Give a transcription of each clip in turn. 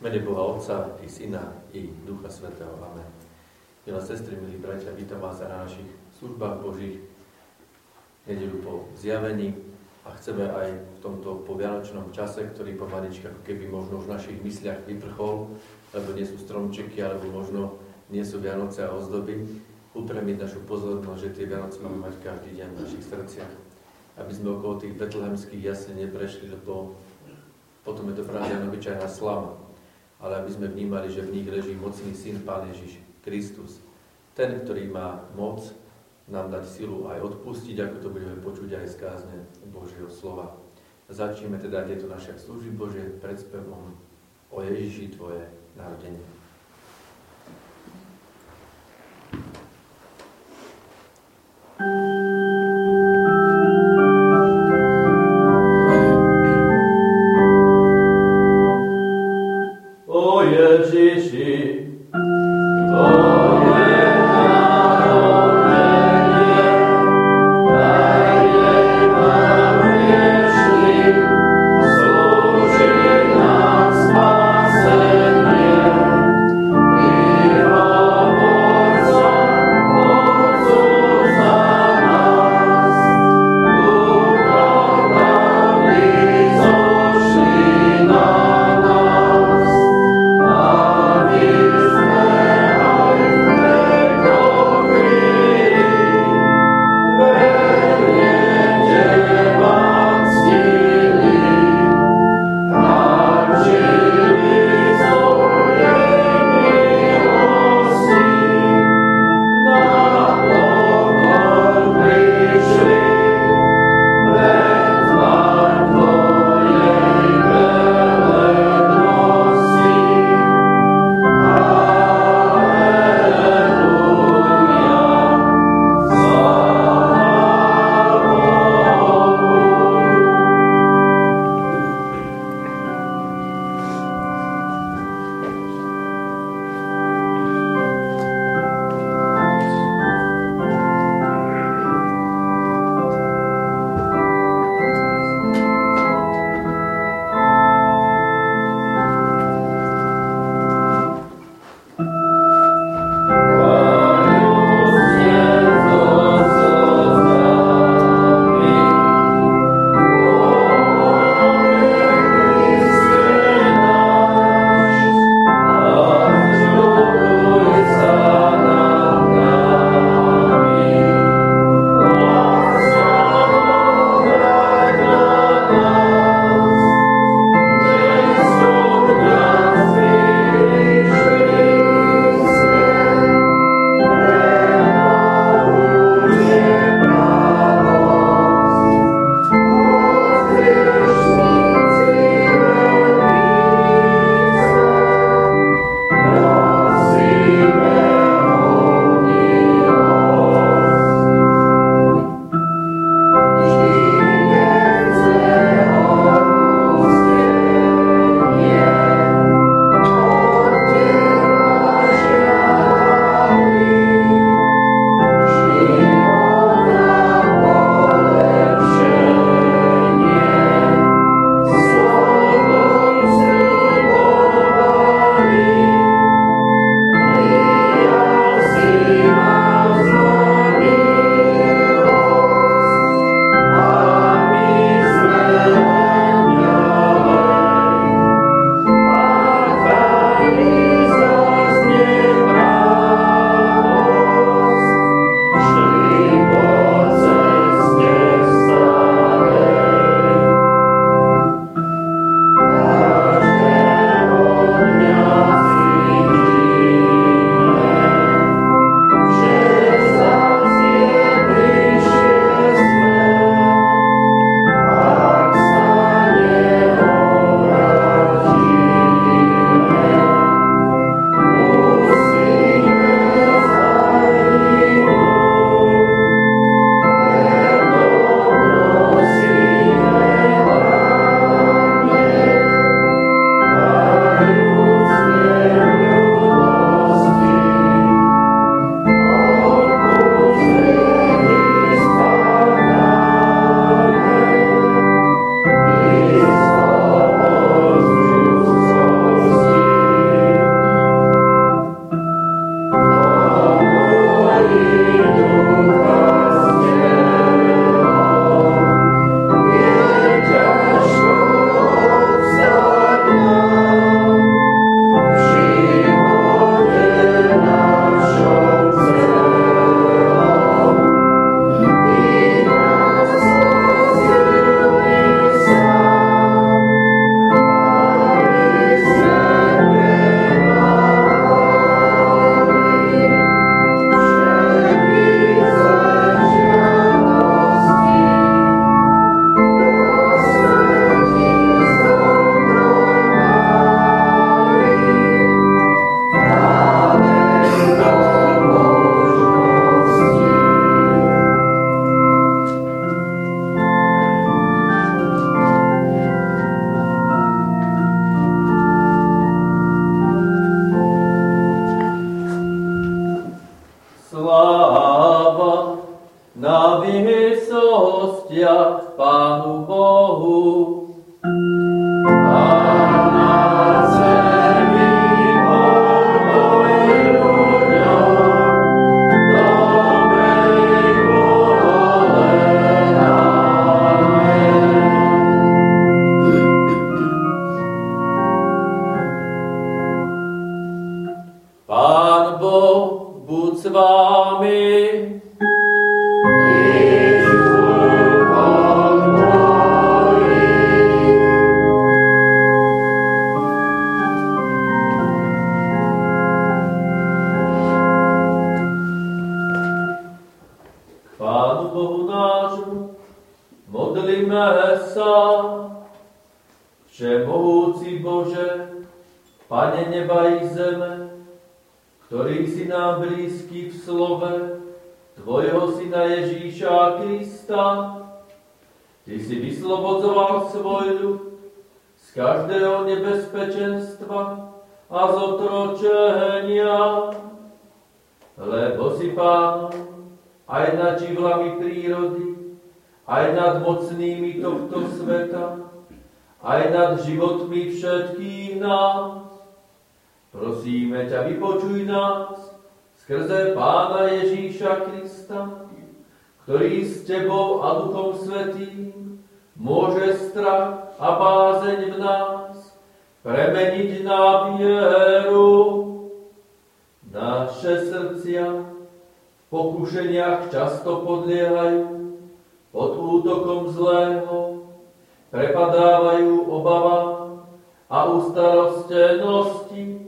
mene Boha Otca i Syna i Ducha Svetého. Amen. Milé sestry, milí bratia, vítam vás na našich službách Božích nedelu po zjavení a chceme aj v tomto povianočnom čase, ktorý pomalička ako keby možno už v našich mysliach vyprchol, lebo nie sú stromčeky, alebo možno nie sú Vianoce a ozdoby, upremiť našu pozornosť, že tie Vianoce máme mať každý deň v našich srdciach. Aby sme okolo tých betlehemských jasne neprešli, lebo potom je to pravda obyčajná slama. Ale aby sme vnímali, že v nich leží mocný syn Pán Ježiš, Kristus. Ten, ktorý má moc nám dať silu aj odpustiť, ako to budeme počuť aj z kázne Božieho slova. Začneme teda tieto naše služby Bože pred spevom o Ježiši Tvoje narodenie. milostia Pánu Bohu. Skrze Pána Ježíša Krista, ktorý s Tebou a Duchom Svetým môže strach a bázeň v nás premeniť na vieru. Naše srdcia v pokušeniach často podliehajú pod útokom zlého, prepadávajú obavám a ustarostenosti.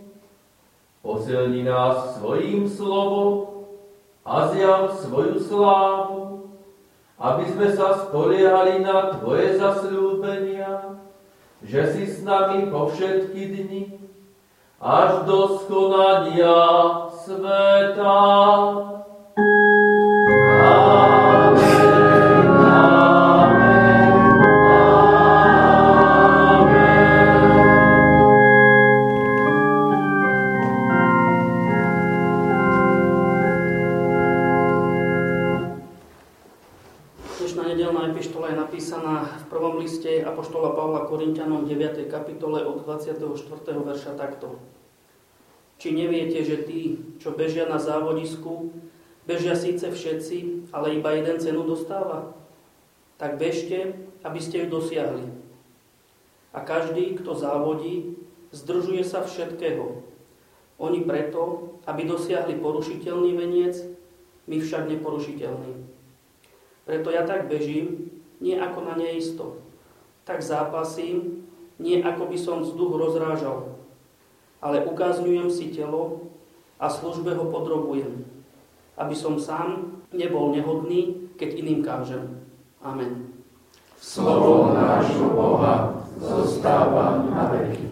Posilni nás svojím slovom a zjav svoju slávu, aby sme sa spoliehali na Tvoje zasľúbenia, že si s nami po všetky dni, až do skonania sveta. Kapitole od 24. verša takto. Či neviete, že tí, čo bežia na závodisku, bežia síce všetci, ale iba jeden cenu dostáva? Tak bežte, aby ste ju dosiahli. A každý, kto závodí, zdržuje sa všetkého. Oni preto, aby dosiahli porušiteľný veniec, my však neporušiteľný. Preto ja tak bežím, nie ako na neisto, tak zápasím, nie ako by som vzduch rozrážal, ale ukazňujem si telo a službe ho podrobujem, aby som sám nebol nehodný, keď iným kážem. Amen. Slovo nášho Boha zostáva na veky.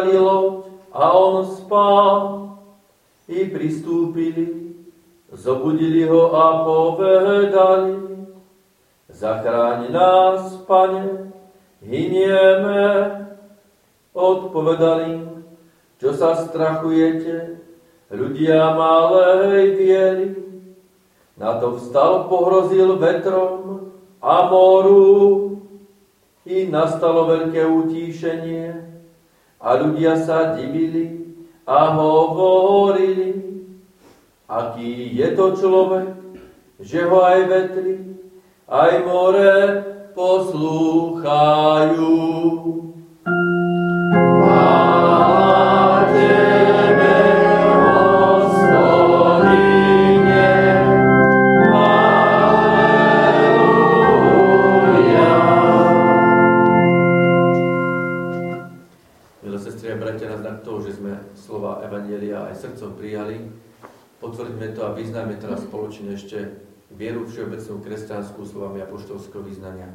Loď a on spal. I pristúpili Zobudili ho a povedali, zachráň nás, pane, hynieme. Odpovedali čo sa strachujete, ľudia malej viery. Na to vstal, pohrozil vetrom a moru i nastalo veľké utíšenie a ľudia sa divili a hovorili, aký je to človek, že ho aj vetri, aj more poslúchajú. Potvrďme to a vyznajme teraz spoločne ešte vieru všeobecnú kresťanskú slovami apoštolského vyznania.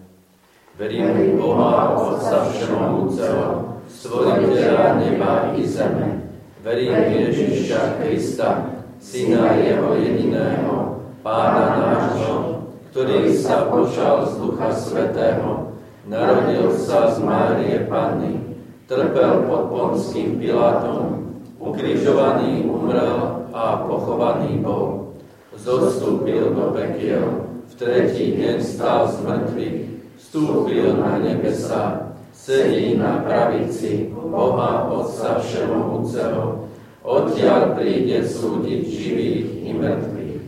Verím Boha, Otca Všemohúceho, Stvoriteľa neba i zeme. Verím Ježiša Krista, Syna Jeho jediného, Pána nášho, ktorý sa počal z Ducha Svetého, narodil sa z Márie Panny, trpel pod Ponským Pilátom, ukrižovaný umrel a pochovaný bol. Zostúpil do pekiel, v tretí deň stal z mŕtvych, vstúpil na nebesa, sedí na pravici Boha Otca Všemohúceho, odtiaľ príde súdiť živých i mŕtvych.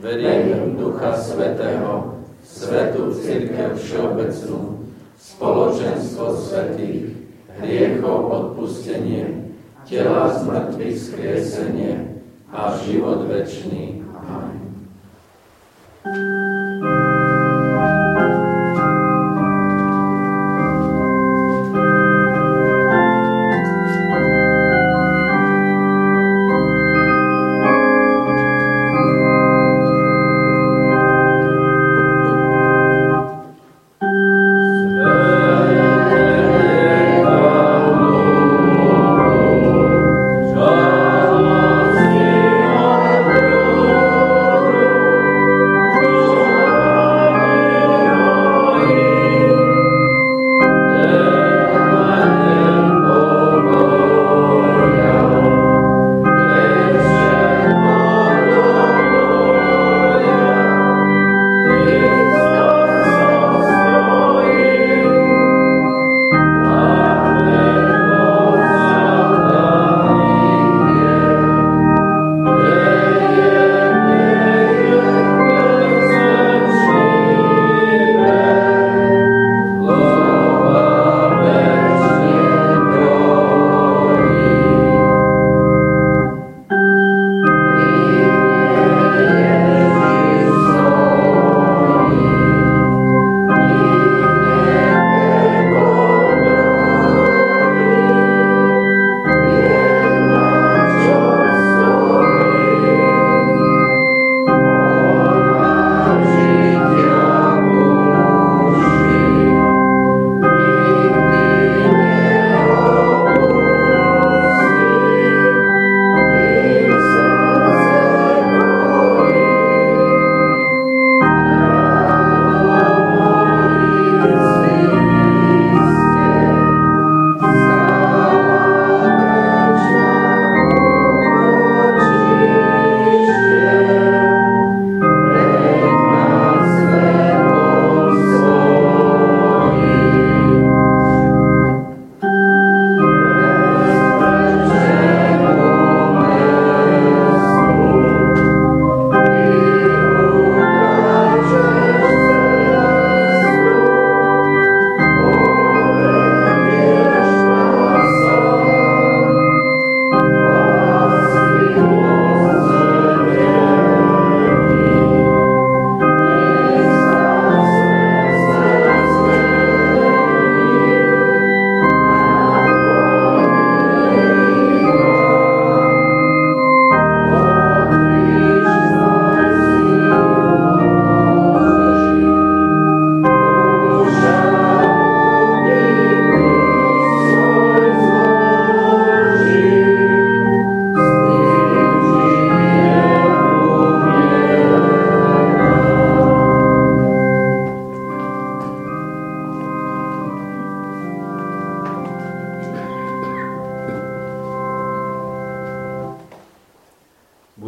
Verím Ducha Svetého, Svetú Církev Všeobecnú, spoločenstvo svetých, hriechov odpustenie, tela z mŕtvych skriesenie, a život večný. Amen.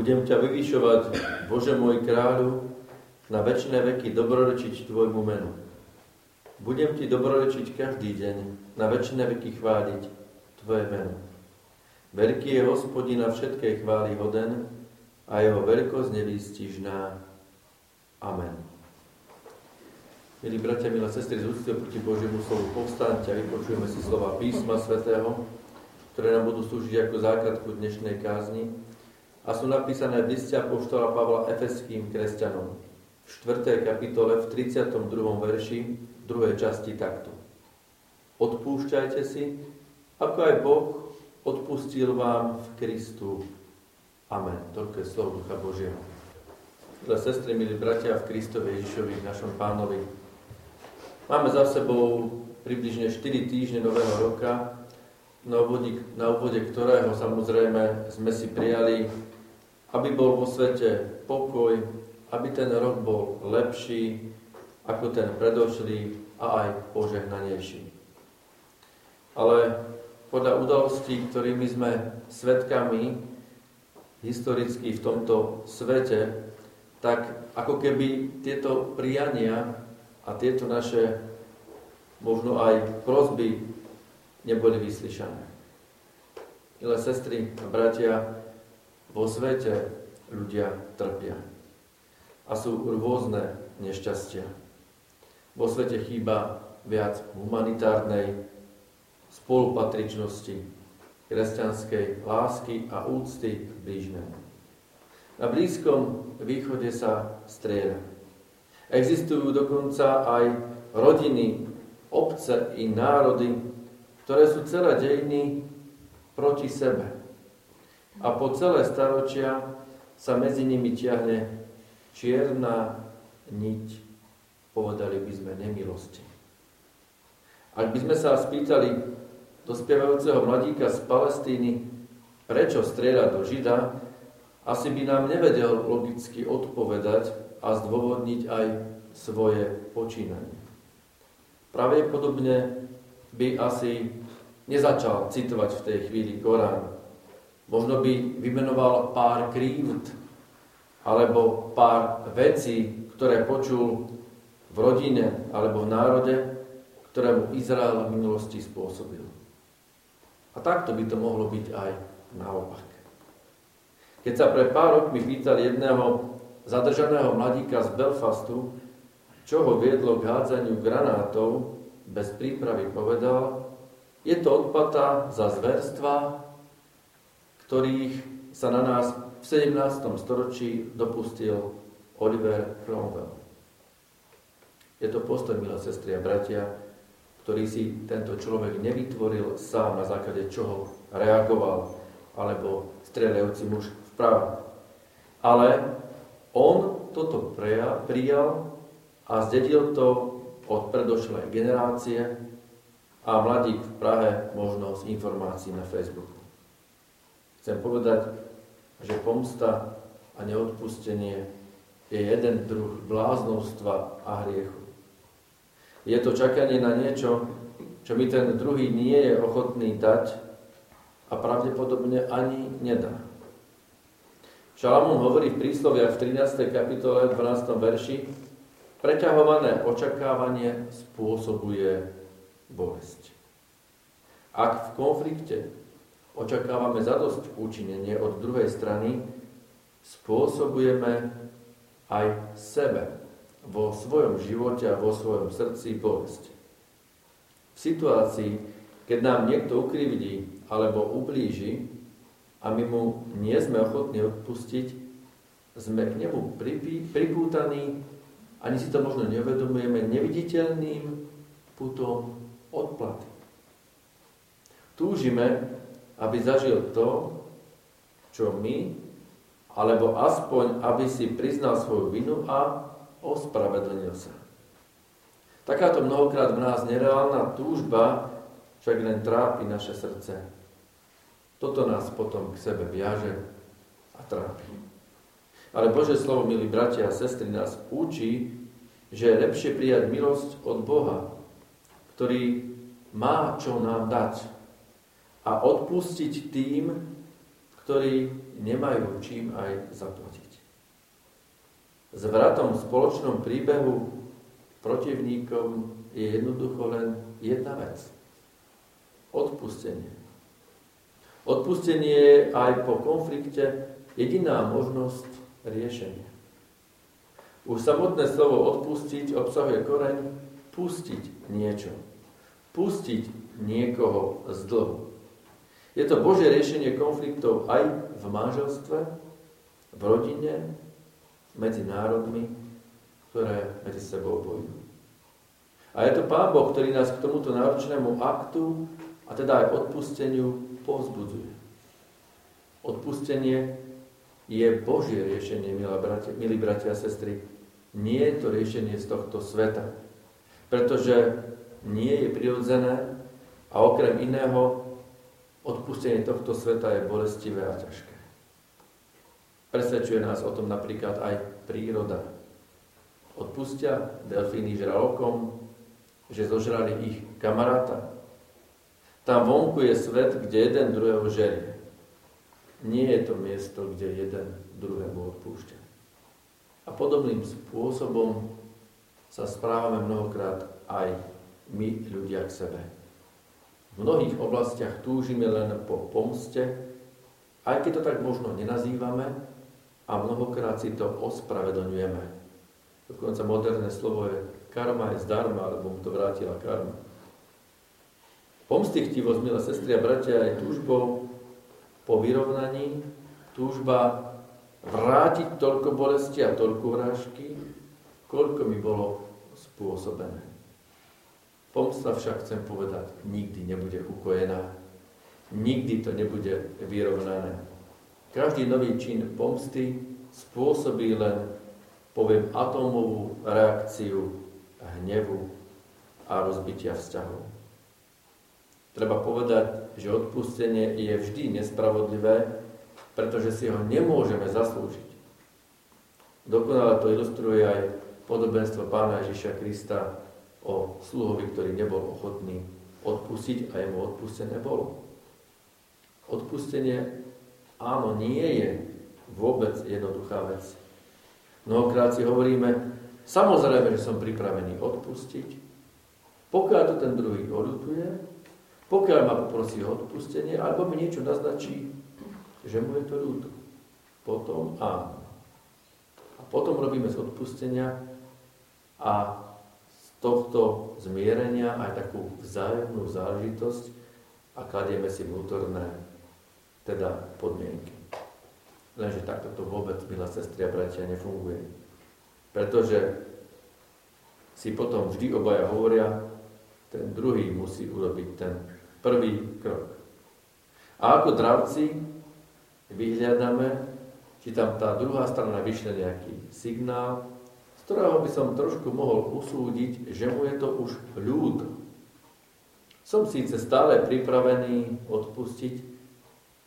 Budem ťa vyvyšovať, Bože môj kráľu, na väčšie veky dobrorečiť Tvojmu menu. Budem Ti dobrorečiť každý deň, na väčšie veky chváliť Tvoje meno. Veľký je hospodina všetkej chvály hoden a jeho veľkosť nevýstižná. Amen. Milí bratia, milé sestry, z úcty proti Božiemu slovu povstaňte a vypočujeme si slova písma svätého, ktoré nám budú slúžiť ako základku dnešnej kázni a sú napísané v liste apoštola Pavla Efeským kresťanom v 4. kapitole v 32. verši druhej časti takto. Odpúšťajte si, ako aj Boh odpustil vám v Kristu. Amen. Toľko je slovo Ducha Božieho. Milé sestry, milí bratia v Kristovi Ježišovi, našom pánovi. Máme za sebou približne 4 týždne nového roka, na úvode, na úvode ktorého samozrejme sme si prijali, aby bol vo svete pokoj, aby ten rok bol lepší ako ten predošlý a aj požehnanejší. Ale podľa udalostí, ktorými sme svetkami historicky v tomto svete, tak ako keby tieto prijania a tieto naše možno aj prozby neboli vyslyšané. Milé sestry a bratia, vo svete ľudia trpia a sú rôzne nešťastia. Vo svete chýba viac humanitárnej spolupatričnosti, kresťanskej lásky a úcty k blížnemu. Na Blízkom východe sa strieľa. Existujú dokonca aj rodiny, obce i národy, ktoré sú celé dejiny proti sebe. A po celé staročia sa medzi nimi ťahne čierna niť, povedali by sme, nemilosti. Ak by sme sa spýtali dospievajúceho mladíka z Palestíny, prečo strieľa do Žida, asi by nám nevedel logicky odpovedať a zdôvodniť aj svoje počínanie. Pravdepodobne by asi nezačal citovať v tej chvíli Korán. Možno by vymenoval pár krívd alebo pár vecí, ktoré počul v rodine alebo v národe, ktorému Izrael v minulosti spôsobil. A takto by to mohlo byť aj naopak. Keď sa pre pár rokmi pýtal jedného zadržaného mladíka z Belfastu, čo ho viedlo k hádzaniu granátov, bez prípravy povedal, je to odplata za zverstva, ktorých sa na nás v 17. storočí dopustil Oliver Cromwell. Je to postoj, milé sestry a bratia, ktorý si tento človek nevytvoril sám, na základe čoho reagoval, alebo strieľajúci muž vpravo. Ale on toto prijal a zdedil to od predošlej generácie a mladík v Prahe možno z informácií na Facebooku. Chcem povedať, že pomsta a neodpustenie je jeden druh bláznovstva a hriechu. Je to čakanie na niečo, čo mi ten druhý nie je ochotný dať a pravdepodobne ani nedá. Šalamún hovorí v prísloviach v 13. kapitole 12. verši preťahované očakávanie spôsobuje bolesť. Ak v konflikte očakávame zadosť učinenie od druhej strany, spôsobujeme aj sebe vo svojom živote a vo svojom srdci bolesť. V situácii, keď nám niekto ukrivdí alebo ublíži a my mu nie sme ochotní odpustiť, sme k nemu pripútaní, ani si to možno neuvedomujeme, neviditeľným putom odplaty. Túžime, aby zažil to, čo my, alebo aspoň, aby si priznal svoju vinu a ospravedlnil sa. Takáto mnohokrát v nás nereálna túžba však len trápi naše srdce. Toto nás potom k sebe viaže a trápi. Ale Bože slovo, milí bratia a sestry, nás učí, že je lepšie prijať milosť od Boha, ktorý má čo nám dať a odpustiť tým, ktorí nemajú čím aj zaplatiť. Zvratom v spoločnom príbehu protivníkom je jednoducho len jedna vec. Odpustenie. Odpustenie je aj po konflikte jediná možnosť riešenia. Už samotné slovo odpustiť obsahuje koreň pustiť niečo. Pustiť niekoho z dlhu. Je to Božie riešenie konfliktov aj v manželstve, v rodine, medzi národmi, ktoré medzi sebou bojujú. A je to Pán Boh, ktorý nás k tomuto náročnému aktu a teda aj odpusteniu povzbudzuje. Odpustenie je Božie riešenie, bratia, milí bratia a sestry. Nie je to riešenie z tohto sveta. Pretože nie je prirodzené a okrem iného odpustenie tohto sveta je bolestivé a ťažké. Presvedčuje nás o tom napríklad aj príroda. Odpustia delfíny žralokom, že zožrali ich kamaráta. Tam vonku je svet, kde jeden druhého žerie. Nie je to miesto, kde jeden druhému odpúšťa. A podobným spôsobom sa správame mnohokrát aj my ľudia k sebe. V mnohých oblastiach túžime len po pomste, aj keď to tak možno nenazývame, a mnohokrát si to ospravedlňujeme. Dokonca moderné slovo je karma je zdarma, alebo mu to vrátila karma. Pomstichtivosť, milé sestry a bratia, je túžbou po vyrovnaní, túžba vrátiť toľko bolesti a toľko vrážky, koľko mi bolo spôsobené. Pomsta však, chcem povedať, nikdy nebude ukojená. Nikdy to nebude vyrovnané. Každý nový čin pomsty spôsobí len, poviem, atómovú reakciu hnevu a rozbitia vzťahov. Treba povedať, že odpustenie je vždy nespravodlivé, pretože si ho nemôžeme zaslúžiť. Dokonale to ilustruje aj podobenstvo pána Ježiša Krista o sluhovi, ktorý nebol ochotný odpustiť a jemu odpustené bolo. Odpustenie áno, nie je vôbec jednoduchá vec. Mnohokrát si hovoríme, samozrejme, že som pripravený odpustiť, pokiaľ to ten druhý odutuje, pokiaľ ma poprosí o odpustenie, alebo mi niečo naznačí, že mu je to ľúto. Potom áno. A potom robíme z odpustenia a tohto zmierenia aj takú vzájomnú záležitosť a kladieme si vnútorné teda podmienky. Lenže takto to vôbec, milá sestri a bratia, nefunguje. Pretože si potom vždy obaja hovoria, ten druhý musí urobiť ten prvý krok. A ako dravci vyhľadáme, či tam tá druhá strana vyšle nejaký signál, ktorého by som trošku mohol usúdiť, že mu je to už ľúd. Som síce stále pripravený odpustiť,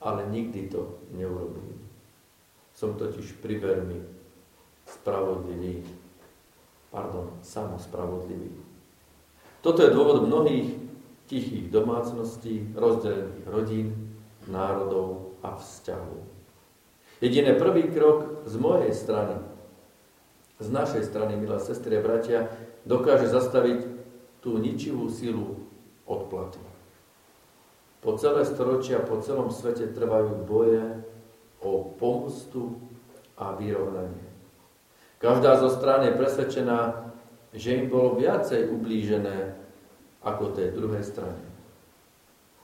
ale nikdy to neurobím. Som totiž pri veľmi spravodlivý, pardon, samospravodlivý. Toto je dôvod mnohých tichých domácností, rozdelených rodín, národov a vzťahov. Jediný prvý krok z mojej strany, z našej strany, milá sestry a bratia, dokáže zastaviť tú ničivú silu odplaty. Po celé storočia, po celom svete trvajú boje o pomstu a vyrovnanie. Každá zo strán je presvedčená, že im bolo viacej ublížené ako tej druhej strane.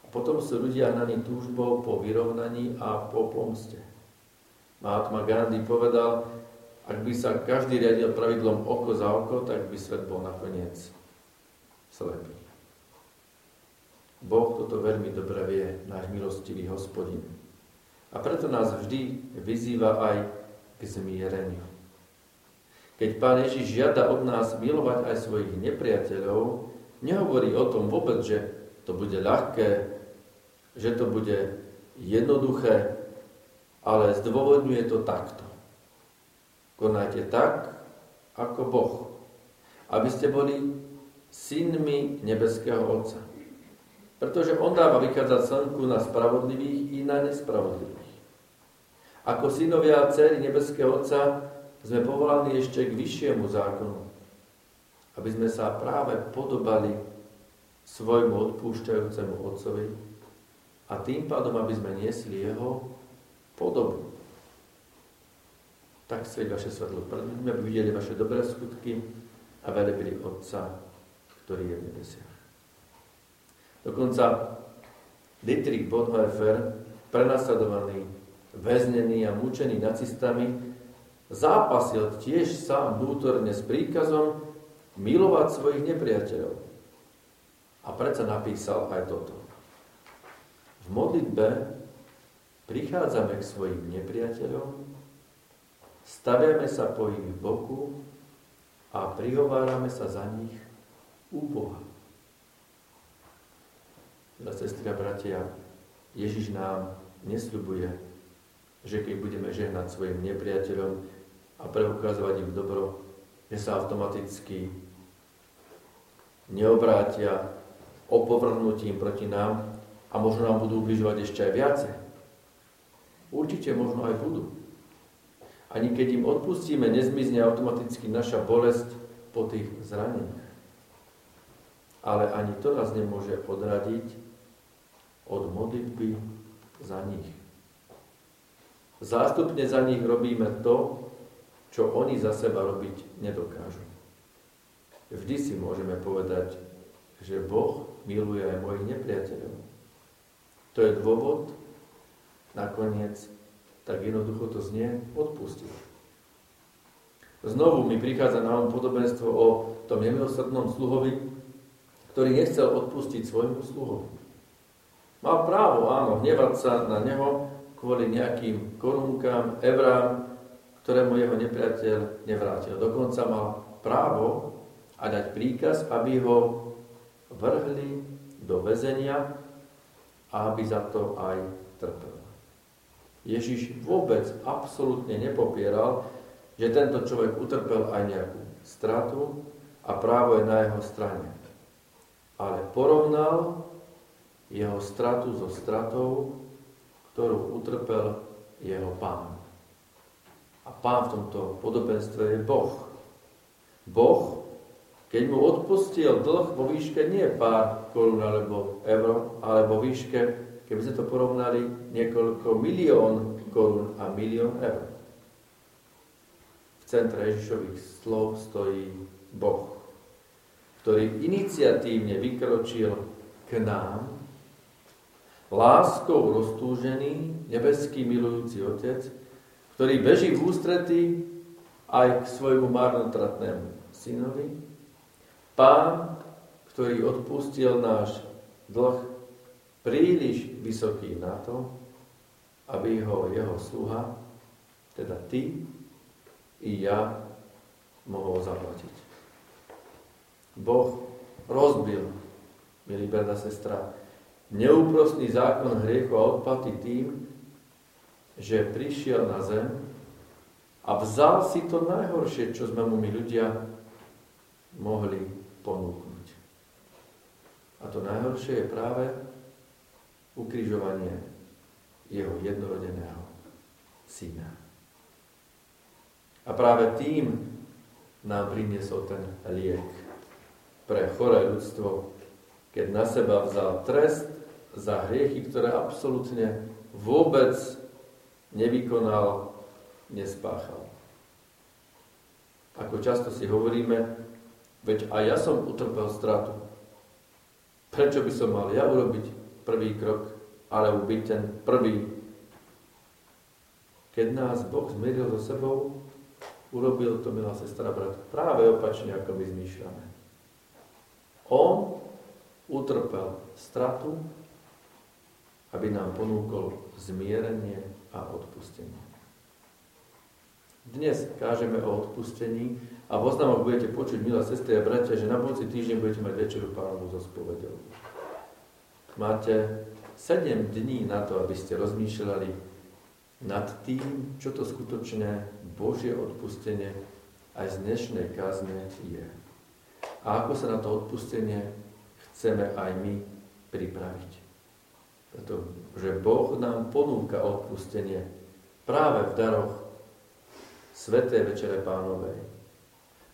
A potom sú ľudia hnaní túžbou po vyrovnaní a po pomste. Mahatma Gandhi povedal, ak by sa každý riadil pravidlom oko za oko, tak by svet bol nakoniec slepý. Boh toto veľmi dobre vie, náš milostivý hospodin. A preto nás vždy vyzýva aj k zmiereniu. Keď Pán Ježiš žiada od nás milovať aj svojich nepriateľov, nehovorí o tom vôbec, že to bude ľahké, že to bude jednoduché, ale zdôvodňuje to takto. Konajte tak, ako Boh, aby ste boli synmi nebeského Otca. Pretože on dáva vychádzať slnku na spravodlivých i na nespravodlivých. Ako synovia a dcery nebeského Otca sme povolaní ešte k vyššiemu zákonu, aby sme sa práve podobali svojmu odpúšťajúcemu Otcovi a tým pádom, aby sme niesli Jeho podobu. Tak svieť vaše svetlo ľuďmi, aby videli vaše dobré skutky a velebili Otca, ktorý je v nebesiach. Dokonca Dietrich Bonhoeffer, prenasledovaný väznený a mučený nacistami, zápasil tiež sám vnútorne s príkazom milovať svojich nepriateľov. A predsa napísal aj toto. V modlitbe prichádzame k svojim nepriateľom, staviame sa po ich boku a prihovárame sa za nich u Boha. Teda, sestri a bratia, Ježiš nám nesľubuje že keď budeme žehnať svojim nepriateľom a preukazovať im dobro, že sa automaticky neobrátia opovrhnutím proti nám a možno nám budú ubližovať ešte aj viacej. Určite možno aj budú. Ani keď im odpustíme, nezmizne automaticky naša bolesť po tých zraneniach. Ale ani to nás nemôže odradiť od modlitby za nich. Zástupne za nich robíme to, čo oni za seba robiť nedokážu. Vždy si môžeme povedať, že Boh miluje aj mojich nepriateľov. To je dôvod, nakoniec, tak jednoducho to znie, odpustiť. Znovu mi prichádza na um podobenstvo o tom nemilosrdnom sluhovi, ktorý nechcel odpustiť svojmu sluhovi. Mal právo, áno, hnevať sa na neho, kvôli nejakým korunkám, evrám, ktoré mu jeho nepriateľ nevrátil. Dokonca mal právo a dať príkaz, aby ho vrhli do väzenia a aby za to aj trpel. Ježiš vôbec absolútne nepopieral, že tento človek utrpel aj nejakú stratu a právo je na jeho strane. Ale porovnal jeho stratu so stratou ktorú utrpel jeho pán. A pán v tomto podobenstve je Boh. Boh, keď mu odpustil dlh vo výške nie pár korún alebo euro, ale vo výške, keby sme to porovnali, niekoľko milión korún a milión eur. V centre Ježišových slov stojí Boh, ktorý iniciatívne vykročil k nám láskou roztúžený, nebeský milujúci Otec, ktorý beží v ústretí aj k svojmu marnotratnému synovi. Pán, ktorý odpustil náš dlh príliš vysoký na to, aby ho jeho sluha, teda ty i ja, mohol zaplatiť. Boh rozbil, milý brat a sestra, neúprostný zákon hriechu a odplaty tým, že prišiel na zem a vzal si to najhoršie, čo sme mu my ľudia mohli ponúknuť. A to najhoršie je práve ukrižovanie jeho jednorodeného syna. A práve tým nám priniesol ten liek pre choré ľudstvo, keď na seba vzal trest za hriechy, ktoré absolútne vôbec nevykonal, nespáchal. Ako často si hovoríme, veď aj ja som utrpel stratu. Prečo by som mal ja urobiť prvý krok, ale byť ten prvý? Keď nás Boh zmieril so sebou, urobil to, milá sestra, brat, práve opačne, ako my zmýšľame. On utrpel stratu, aby nám ponúkol zmierenie a odpustenie. Dnes kážeme o odpustení a v oznamok budete počuť, milá sestry a bratia, že na budúci týždeň budete mať večeru pánovu so spovedou. Máte 7 dní na to, aby ste rozmýšľali nad tým, čo to skutočné Božie odpustenie aj z dnešnej kázne je. A ako sa na to odpustenie chceme aj my pripraviť. Pretože Boh nám ponúka odpustenie práve v daroch Svetej Večere Pánovej.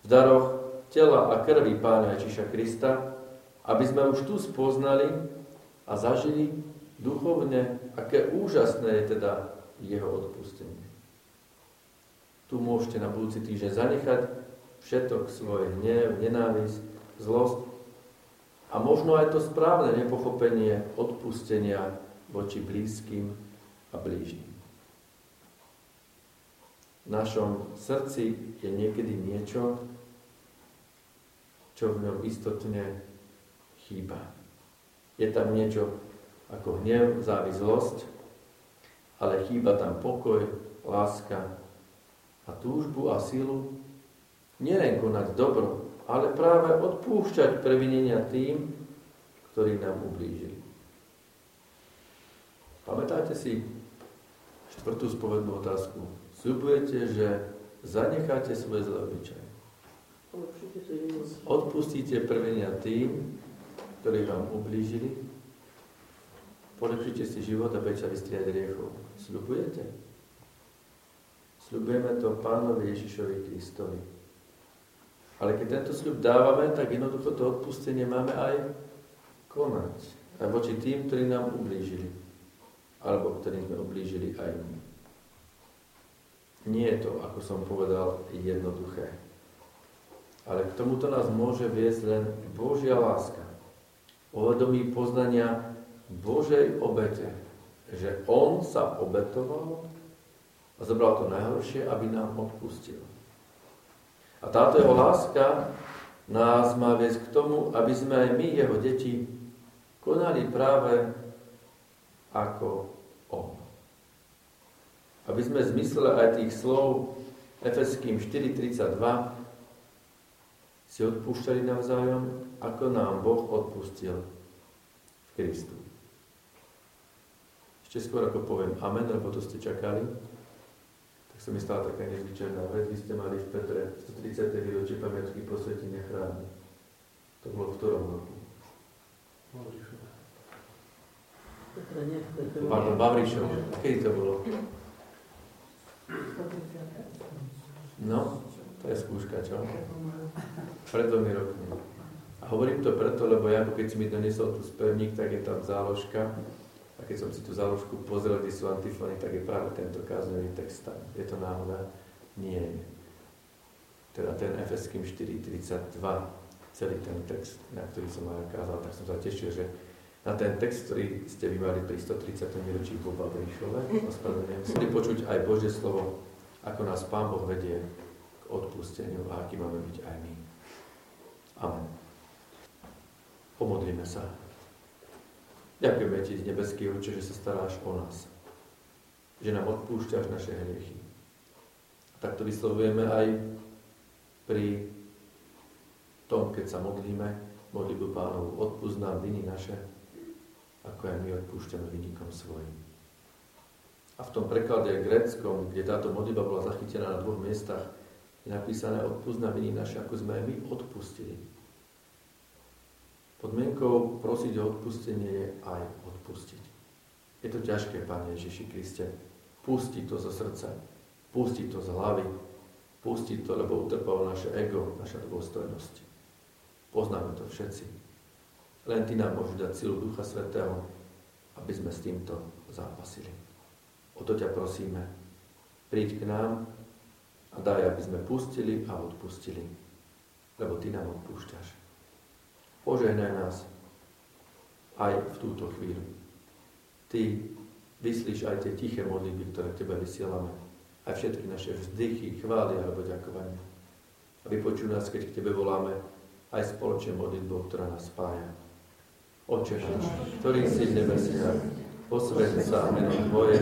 V daroch tela a krvi Pána Ježiša Krista, aby sme už tu spoznali a zažili duchovne, aké úžasné je teda jeho odpustenie. Tu môžete na budúci týždeň zanechať všetok svoj hnev, nenávisť, zlosť a možno aj to správne nepochopenie odpustenia voči blízkym a blížnym. V našom srdci je niekedy niečo, čo v ňom istotne chýba. Je tam niečo ako hnev, závislosť, ale chýba tam pokoj, láska a túžbu a sílu nielen konať dobro, ale práve odpúšťať previnenia tým, ktorí nám ublížili. Pamätáte si štvrtú spovednú otázku? Sľubujete, že zanecháte svoje zlé obyčaje. Odpustíte prvenia tým, ktorí vám ublížili. Polepšite si život a budete vystriať riechov. Sľubujete? Sľubujeme to Pánovi Ježišovi Kristovi. Ale keď tento sľub dávame, tak jednoducho to odpustenie máme aj konať. Aj voči tým, ktorí nám ublížili. Alebo ktorým sme ublížili aj my. Nie je to, ako som povedal, jednoduché. Ale k tomuto nás môže viesť len Božia láska. Uvedomí poznania Božej obete, že On sa obetoval a zobral to najhoršie, aby nám odpustil. A táto jeho láska nás má viesť k tomu, aby sme aj my, jeho deti, konali práve ako On. Aby sme zmysle aj tých slov Efeským 4.32 si odpúšťali navzájom, ako nám Boh odpustil v Kristu. Ešte skôr ako poviem amen, lebo to ste čakali, tak sa mi stala taká nezvyčajná vec. Vy ste mali v Petre 130. výročie pamiatky posvetenia chrámu. To bolo v ktorom roku? Pardon, Bavrišov. Kedy to bolo? No, to je skúška, čo? Pred dvomi rokmi. A hovorím to preto, lebo ja, keď si mi doniesol tu spevník, tak je tam záložka. A keď som si tú záložku pozrel, kde sú antifony, tak je práve tento kázňový text tam. Je to náhoda? Nie Teda ten FSKým 4.32, celý ten text, na ktorý som aj kázal, tak som sa tešil, že na ten text, ktorý ste vymali pri 130. výročí po Babrišove, ospravedlňujem, počuť aj Božie slovo, ako nás Pán Boh vedie odpusteniu a aký máme byť aj my. Amen. Pomodlíme sa. Ďakujeme Ti, nebeský Oče, že sa staráš o nás. Že nám odpúšťaš naše hriechy. Tak to vyslovujeme aj pri tom, keď sa modlíme, modlitbu pánovu, odpúsť nám viny naše, ako aj my odpúšťame vynikom svojim. A v tom preklade gréckom, kde táto modlitba bola zachytená na dvoch miestach, je napísané odpúsť nám viny naše, ako sme my odpustili Podmienkou prosiť o odpustenie je aj odpustiť. Je to ťažké, Pane Ježiši Kriste. Pusti to zo srdca, pusti to z hlavy, pusti to, lebo utrpalo naše ego, naša dôstojnosť. Poznáme to všetci. Len Ty nám môžeš dať silu Ducha Svetého, aby sme s týmto zápasili. O to ťa prosíme. Príď k nám a daj, aby sme pustili a odpustili, lebo Ty nám odpúšťaš. Požehnaj nás aj v túto chvíľu. Ty vyslíš aj tie tiché modlitby, ktoré Tebe vysielame. Aj všetky naše vzdychy, chvály alebo ďakovanie. A vypočuj nás, keď k Tebe voláme aj spoločne modlitbou, ktorá nás spája. Oče náš, ktorý si v nebesiach, posved sa meno Tvoje,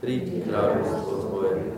príď kráľovstvo Tvoje,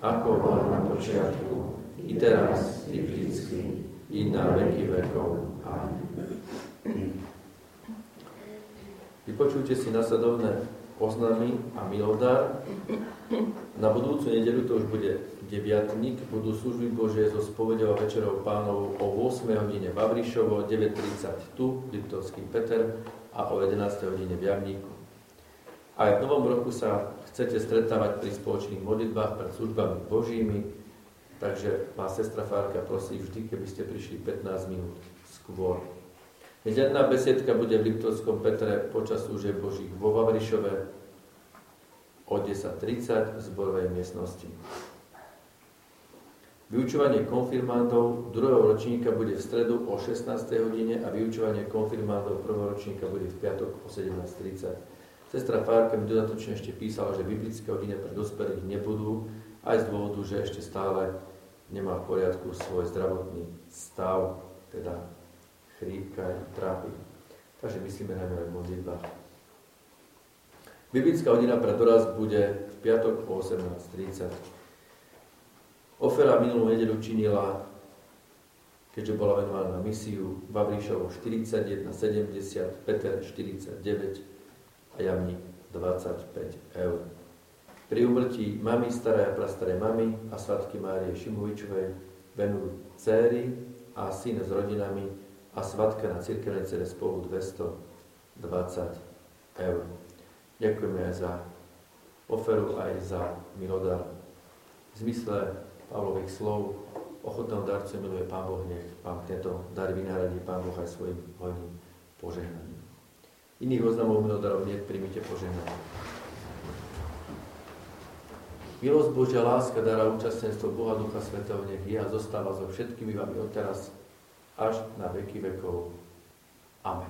ako bol na počiatku, i teraz, i vždycky, i na veky vekov. Amen. Vypočujte si nasledovné oznámy a milodár. Na budúcu nedelu, to už bude deviatník, budú služby Bože so spovedou a večerou pánov o 8 hodine v Avrišovo, 9.30 tu, Liptovský Peter a o 11 hodine v Javníku. Aj v novom roku sa chcete stretávať pri spoločných modlitbách pred službami Božími, takže vás sestra Fárka prosí vždy, keby ste prišli 15 minút skôr. Nedelná besiedka bude v Liptovskom Petre počas služieb Božích vo Vavrišove o 10.30 v zborovej miestnosti. Vyučovanie konfirmandov druhého ročníka bude v stredu o 16. hodine a vyučovanie konfirmandov prvého ročníka bude v piatok o 17.30. Sestra Fárka mi dodatočne ešte písala, že biblické hodiny pre dospelých nebudú, aj z dôvodu, že ešte stále nemá v poriadku svoj zdravotný stav, teda chrípka trápi. Takže myslíme najmä aj v. Biblická hodina pre doraz bude v piatok o 18.30. Ofera minulú nedelu činila, keďže bola venovaná na misiu, Vavríšovo 41,70, Peter 49, a jamník 25 eur. Pri umrtí mami, staré a prastaré mami a svatky Márie Šimovičovej venujú céry a syn s rodinami a svatka na cirkevnej cere spolu 220 eur. Ďakujeme aj za oferu, aj za milodar. V zmysle Pavlových slov ochotného darcu miluje Pán Boh, nech Pán tento dar vynahradí Pán Boh aj svojim hojným požehnaním. Iných oznamov minodarov nie, príjmite požehnanie. Milosť Božia, láska, dara, účastenstvo Boha Ducha Svetého nech je a zostáva so všetkými vami odteraz až na veky vekov. Amen.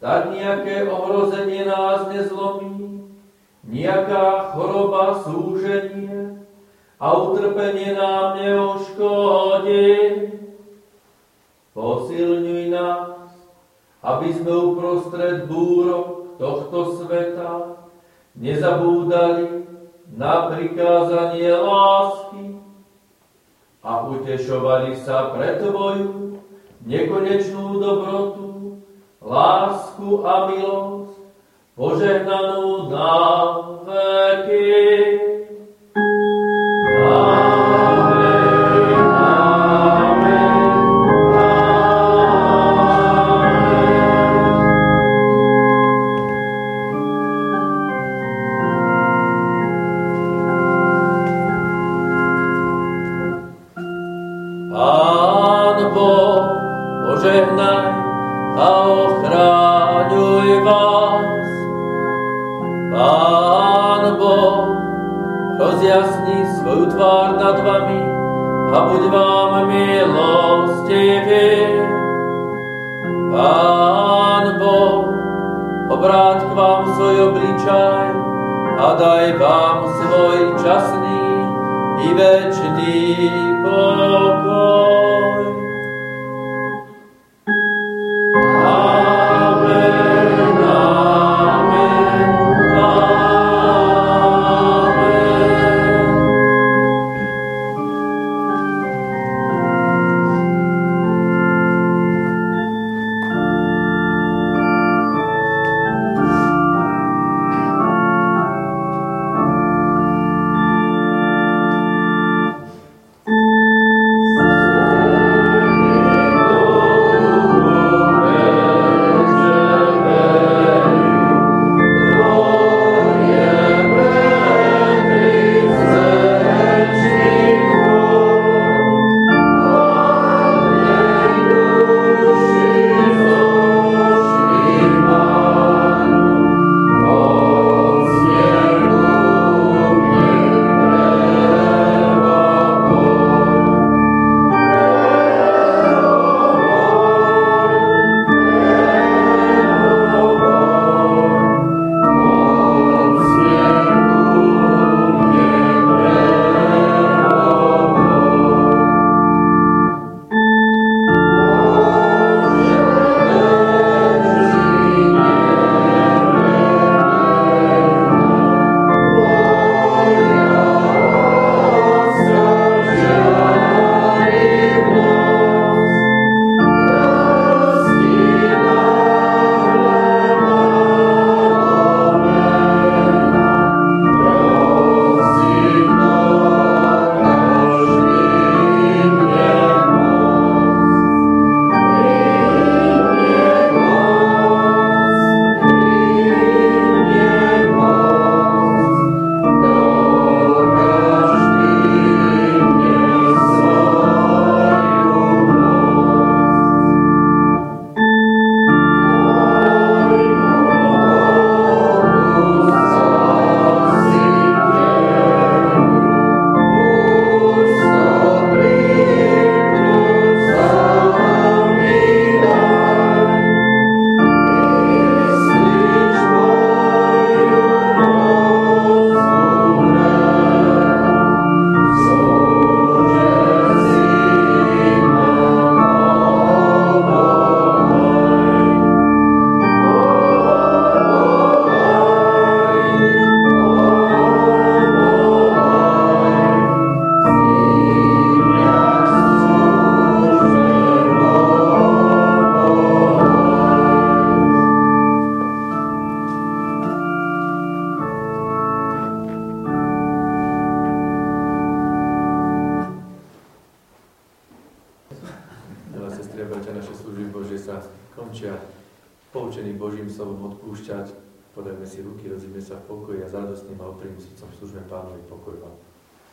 tak nejaké ohrozenie nás nezlomí, nejaká choroba súženie a utrpenie nám neoškodí. Posilňuj nás, aby sme uprostred búrok tohto sveta nezabúdali na prikázanie lásky a utešovali sa pre Tvoju nekonečnú dobrotu lásku a milosť, požehnanú na veky. Podajme si ruky, rozíme sa v pokoji a s radostným a úprimným srdcom služme Pánovi pokoj